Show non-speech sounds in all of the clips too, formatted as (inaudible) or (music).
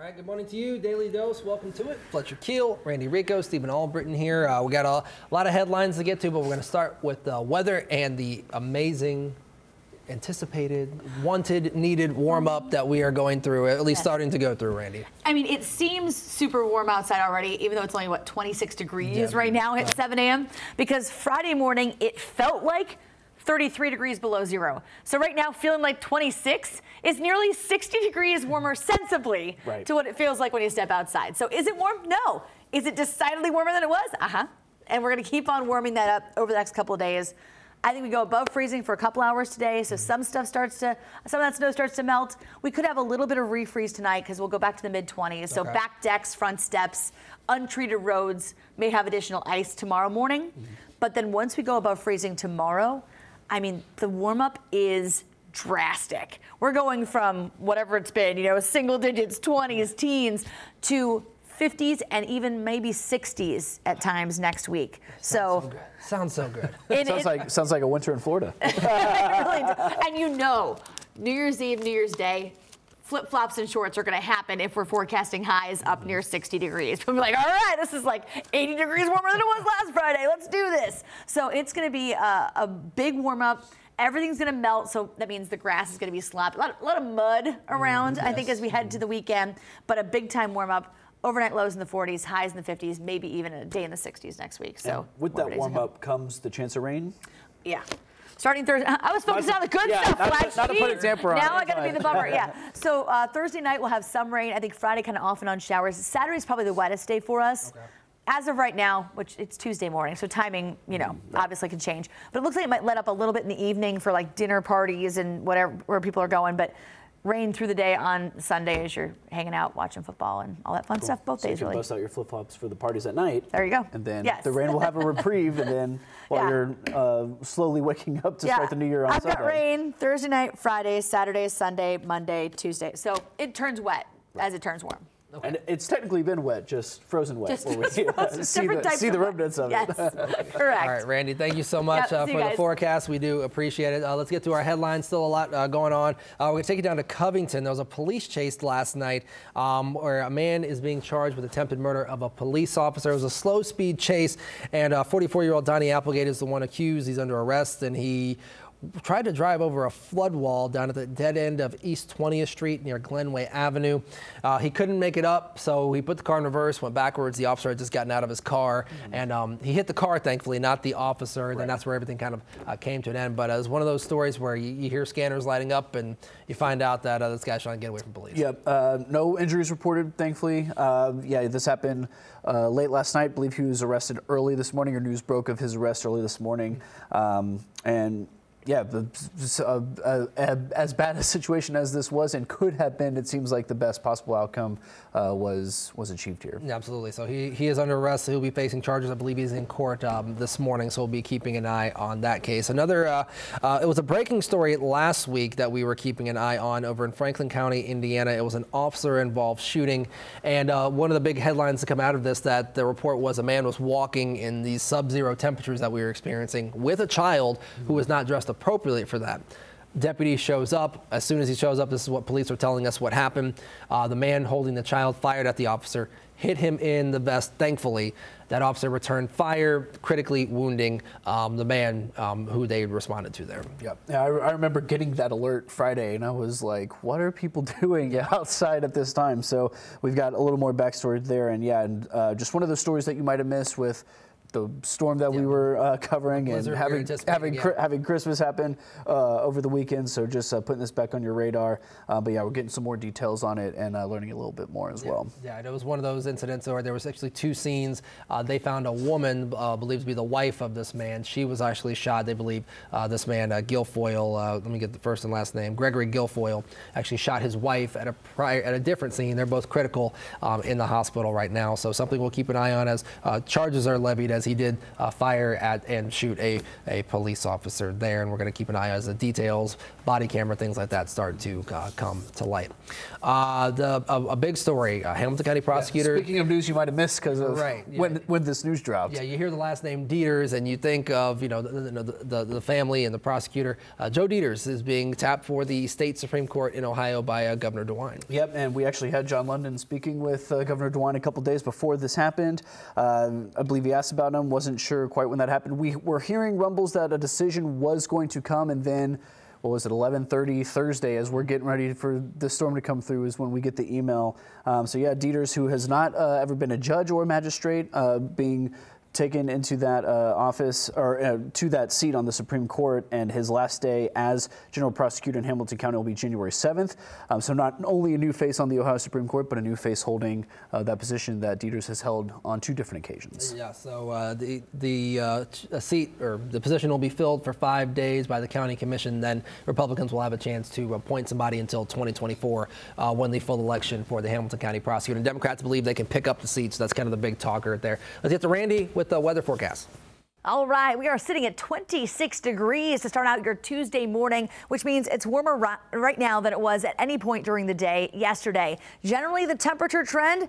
All right, good morning to you. Daily Dose, welcome to it. Fletcher Keel, Randy Rico, Stephen Albritton here. Uh, we got a, lot of headlines to get to, but we're going to start with the weather and the amazing, anticipated, wanted, needed warm up that we are going through, at least starting to go through, Randy. I mean, it seems super warm outside already, even though it's only, what, 26 degrees yeah. right now at 7 a.m. Because Friday morning, it felt like 33 degrees below zero. So right now, feeling like 26 is nearly 60 degrees warmer sensibly right. to what it feels like when you step outside. So is it warm? No. Is it decidedly warmer than it was? Uh huh. And we're going to keep on warming that up over the next couple of days. I think we go above freezing for a couple hours today, so some stuff starts to, some of that snow starts to melt. We could have a little bit of refreeze tonight because we'll go back to the mid 20s. So okay. back decks, front steps, untreated roads may have additional ice tomorrow morning. Mm-hmm. But then once we go above freezing tomorrow, I mean, the warm up is drastic. We're going from whatever it's been, you know, single digits, 20s, teens, to 50s and even maybe 60s at times next week. So, so sounds so good. (laughs) It, sounds it, like sounds like a winter in Florida. (laughs) really and you know, New Year's Eve, New Year's Day, flip flops and shorts are going to happen if we're forecasting highs up near 60 degrees. We'll be like, all right, this is like 80 degrees warmer than it was last Friday. Let's do this. So it's going to be a, a big warm up. Everything's going to melt, so that means the grass is going to be sloppy. A lot, a lot of mud around, mm, yes. I think, as we head to the weekend, but a big time warm up. Overnight lows in the 40s, highs in the 50s, maybe even a day in the 60s next week. So and with that warm up comes the chance of rain. Yeah starting Thursday. I was focused on the good yeah, stuff. Not, not to put a. Now I got to be the bummer. Yeah. (laughs) So uh, Thursday night we'll have some rain. I think Friday kind of off and on showers. Saturday is probably the wettest day for us. Okay. As of right now, which it's Tuesday morning, so timing, you know, mm-hmm. obviously can change. But it looks like it might let up a little bit in the evening for like dinner parties and whatever where people are going. But rain through the day on Sunday as you're hanging out watching football and all that fun cool. stuff both so days. You really. bust out your flip flops for the parties at night. There you go. And then yes. the rain will have a reprieve, and then (laughs) while yeah. you're uh, slowly waking up to yeah. start the new year on I've Sunday. got rain Thursday night, Friday, Saturday, Sunday, Monday, Tuesday. So it turns wet right. as it turns warm. Okay. And it's technically been wet, just frozen wet. Just we see, (laughs) (laughs) see, the, see the remnants of yes. it. (laughs) Correct. All right, Randy, thank you so much yep, uh, for the forecast. We do appreciate it. Uh, let's get to our headlines. Still a lot uh, going on. Uh, we're going to take you down to Covington. There was a police chase last night um, where a man is being charged with attempted murder of a police officer. It was a slow speed chase, and 44 year old Donnie Applegate is the one accused. He's under arrest, and he tried to drive over a flood wall down at the dead end of East 20th Street near Glenway Avenue. Uh, he couldn't make it up, so he put the car in reverse, went backwards. The officer had just gotten out of his car, mm-hmm. and um, he hit the car, thankfully, not the officer. Right. And that's where everything kind of uh, came to an end. But uh, it was one of those stories where you, you, hear scanners lighting up, and you find out that uh, this guy's trying to get away from police. Yep. Uh, no injuries reported, thankfully. Uh, yeah, this happened late last night. I believe he was arrested early this morning, or news broke of his arrest early this morning. Um, and yeah, uh, uh, as bad a situation as this was and could have been, it seems like the best possible outcome uh, was was achieved here. Yeah, absolutely. So he, he is under arrest. He'll be facing charges. I believe he's in court um, this morning, so we'll be keeping an eye on that case. Another, uh, uh, it was a breaking story last week that we were keeping an eye on over in Franklin County, Indiana. It was an officer-involved shooting, and uh, one of the big headlines to come out of this that the report was a man was walking in these sub-zero temperatures that we were experiencing with a child who was not dressed appropriately for that. Deputy shows up. As soon as he shows up, this is what police are telling us what happened. Uh, the man holding the child fired at the officer, hit him in the vest. Thankfully, that officer returned fire, critically wounding um, the man um, who they responded to there. Yep. Yeah, I, I, remember getting that alert Friday, and I was like, "What are people (laughs) doing (laughs) outside at this time?" So we've got a little more backstory there, and yeah, and uh, just one of those stories that you might have missed with the storm that yeah. we were uh, covering and having having yeah. having Christmas happen uh, over the weekend. So just uh, putting this back on your radar. Uh, but yeah, we're getting some more details on it and uh, learning a little bit more as yeah. well. Yeah, it was one of those incidents where there was actually two scenes. Uh, they found a woman believed to be the wife of this man. She was actually shot. They believe this man Guilfoyle. let me get the first and last name. Gregory Guilfoyle actually shot his wife at a prior at a different scene. They're both critical um, in the hospital right now. So something we'll keep an eye on as charges are levied as as he did uh, fire at and shoot a, a police officer there. And we're going to keep an eye as the details, body camera, things like that start to uh, come to light. Uh, the, a, a, big story uh, Hamilton County prosecutor. Yeah, speaking of news you might have missed because of right, yeah. when, when this news dropped. Yeah, you hear the last name Deters and you think of you know the, the, the, family and the prosecutor. Uh, Joe Deters is being tapped for the state Supreme Court in Ohio by uh, Governor DeWine. Yep, and we actually had John London speaking with uh, Governor DeWine a couple days before this happened. Uh, I believe he asked about him, wasn't sure quite when that happened. We were hearing rumbles that a decision was going to come, and then what was it 11:30 Thursday as we're getting ready for the storm to come through is when we get the email. Um, so yeah, Deters, who has not uh, ever been a judge or a magistrate, uh, being taken into that uh, office or uh, to that seat on the Supreme Court, and his last day as general prosecutor in Hamilton County will be January 7th. Um, so not only a new face on the Ohio Supreme Court, but a new face holding uh, that position that Deters has held on two different occasions. Yeah. So uh, the the uh, seat or the position will be filled for five days by the county commission. Then Republicans will have a chance to appoint somebody until 2024 uh, when the full election for the Hamilton County prosecutor. And Democrats believe they can pick up the seat. So that's kind of the big talker there. Let's get to Randy with the weather forecast. All right, we are sitting at 26 degrees to start out your Tuesday morning, which means it's warmer right now than it was at any point during the day yesterday. Generally, the temperature trend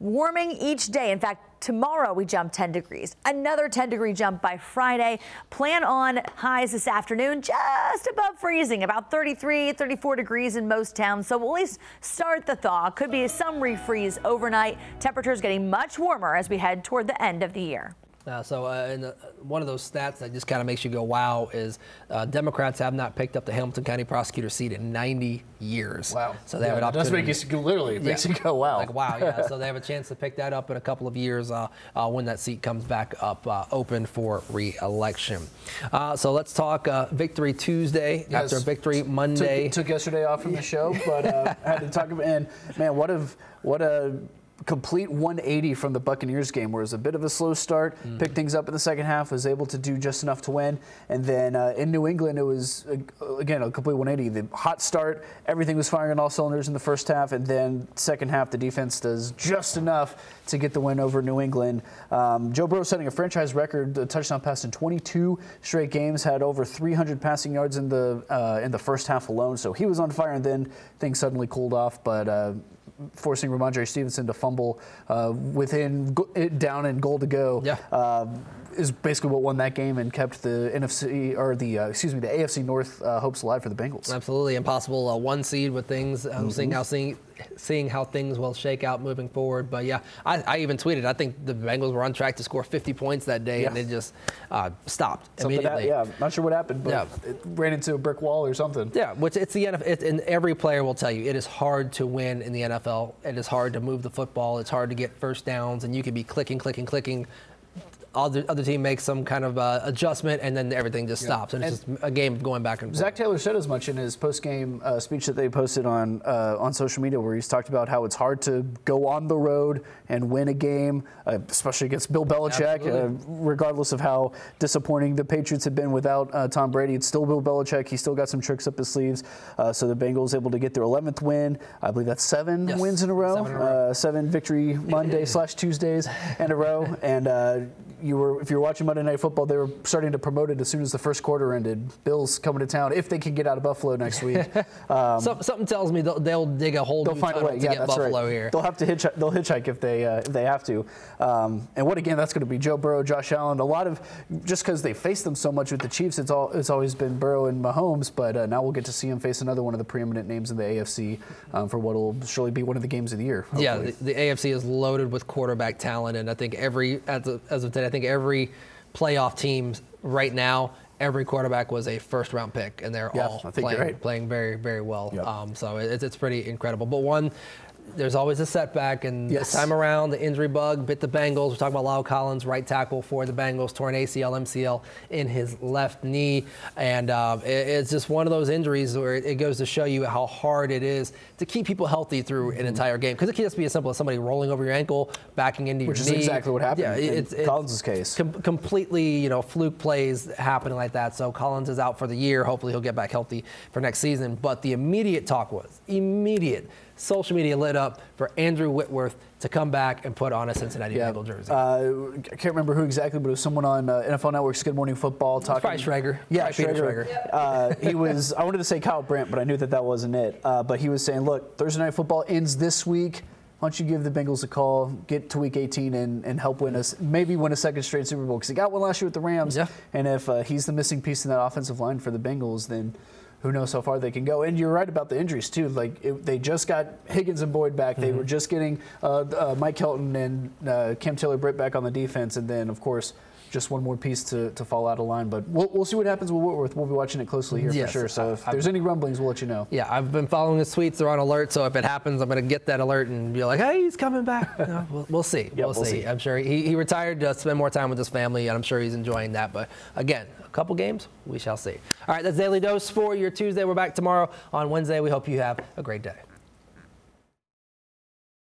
warming each day. In fact, tomorrow we jump 10 degrees. Another 10 degree jump by Friday. Plan on highs this afternoon just above freezing, about 33, 34 degrees in most towns. So we'll at least start the thaw. Could be some refreeze overnight. Temperatures getting much warmer as we head toward the end of the year. Uh, so, uh, the, one of those stats that just kind of makes you go, wow, is uh, Democrats have not picked up the Hamilton County prosecutor seat in 90 years. Wow. So they yeah, have an opportunity. It does make you literally yeah. makes you go, wow. Like, wow, yeah. so they have a chance to pick that up in a couple of years uh, uh, when that seat comes back up uh, open for re-election. so let's talk Victory Tuesday yes. after Victory Monday. Took, took, yesterday off from the (laughs) show, but had to talk about, and man, what a, what a complete 180 from the Buccaneers game, where it was a bit of a slow start, mm-hmm. picked things up in the second half, was able to do just enough to win. And then uh, in New England, it was, uh, again, a complete 180. The hot start, everything was firing on all cylinders in the first half, and then second half, the defense does just enough to get the win over New England. Um, Joe Burrow setting a franchise record, a touchdown pass in 22 straight games, had over 300 passing yards in the uh, in the first half alone. So he was on fire, and then things suddenly cooled off. But uh, forcing Rhamondre Stevenson to fumble uh, within down and goal to go. Yeah. Uh, is basically what won that game and kept the NFC or the uh, excuse me the AFC North uh, hopes alive for the Bengals. Absolutely impossible uh, one seed with things. Um, mm-hmm. Seeing how seeing seeing how things will shake out moving forward. But yeah, I, I, even tweeted. I think the Bengals were on track to score 50 points that day, yeah. and they just uh, stopped something immediately. That, yeah, not sure what happened, but yeah. it ran into a brick wall or something. Yeah, which it's the NFL. It, and every player will tell you it is hard to win in the NFL. It is hard to move the football. It's hard to get first downs, and you can be clicking, clicking, clicking other, other team makes some kind of uh, adjustment, and then everything just stops, and it's just a game going back and forth. Zac Taylor said as much in his post-game uh, speech that they posted on uh, on social media, where he's talked about how it's hard to go on the road and win a game, uh, especially against Bill Belichick, uh, regardless of how disappointing the Patriots have been without uh, Tom Brady. It's still Bill Belichick. He's still got some tricks up his sleeves. so the Bengals able to get their 11th win. I believe that's seven yes. wins in a row, seven, in a row. seven victory Monday (laughs) slash Tuesdays in a row, and you were if you were watching Monday Night Football, they were starting to promote it as soon as the first quarter ended. Bills coming to town if they can get out of Buffalo next week. (laughs) Um, so, something tells me they'll, they'll, dig a hole. They'll find a way. To yeah, get Buffalo right. here. They'll have to hitchhike. They'll hitchhike if they uh, if they have to. Um, and what again? That's going to be Joe Burrow, Josh Allen. A lot of just because they face them so much with the Chiefs, it's all it's always been Burrow and Mahomes. But uh, now we'll get to see him face another one of the preeminent names in the AFC um, for what will surely be one of the games of the year. Hopefully. Yeah, the, the, AFC is loaded with quarterback talent, and I think every as of, as of today, I think every playoff team right now, every quarterback was a first round pick, and they're all playing, right. playing very, very well. Yep. Um, so it's, it's pretty incredible. But one there's always a setback, and yes. this time around, the injury bug bit the Bengals. We're talking about La'el Collins, right tackle for the Bengals, torn ACL, MCL in his left knee, and uh, it, it's just one of those injuries where it goes to show you how hard it is to keep people healthy through mm-hmm. an entire game. Because it can just be as simple as somebody rolling over your ankle, backing into Which your knee. Which is exactly what happened yeah, in it's, Collins' case. Com- completely, you know, fluke plays happening like that. So Collins is out for the year. Hopefully, he'll get back healthy for next season. But the immediate talk was immediate social media lit up for Andrew Whitworth to come back and put on a Cincinnati Yeah. Bengal jersey. Uh, I can't remember who exactly, but it was someone on uh, NFL Network's Good Morning Football talking. probably Schrager. Yeah, Probably Peter Schrager. Schrager. Uh, he was. I wanted to say Kyle Brandt, but I knew that that wasn't it. Uh, but he was saying, look, Thursday night football ends this week. Why don't you give the Bengals a call, get to Week 18, and, and help win us, maybe win a second straight Super Bowl because he got one last year with the Rams. Yeah. And if uh, he's the missing piece in that offensive line for the Bengals, then who knows how far they can go. And you're right about the injuries too. Like it, they just got Higgins and Boyd back. They were just getting uh, uh, Mike Hilton and uh, Cam Taylor Britt back on the defense, and then of course just one more piece to, to fall out of line. But we'll, we'll see what happens with Whitworth. We'll be watching it closely here Yes, for sure. So if I- there's any rumblings, we'll let you know. Yeah, I've been following his tweets. They're on alert, so if it happens, I'm going to get that alert and be like, "Hey, he's coming back." (laughs) Know, we'll, we'll see. Yeah, we'll, we'll see. see. I'm sure he, he retired to spend more time with his family, and I'm sure he's enjoying that. But again, a couple games, we shall see. All right, that's Daily Dose for your Tuesday. We're back tomorrow on Wednesday. We hope you have a great day.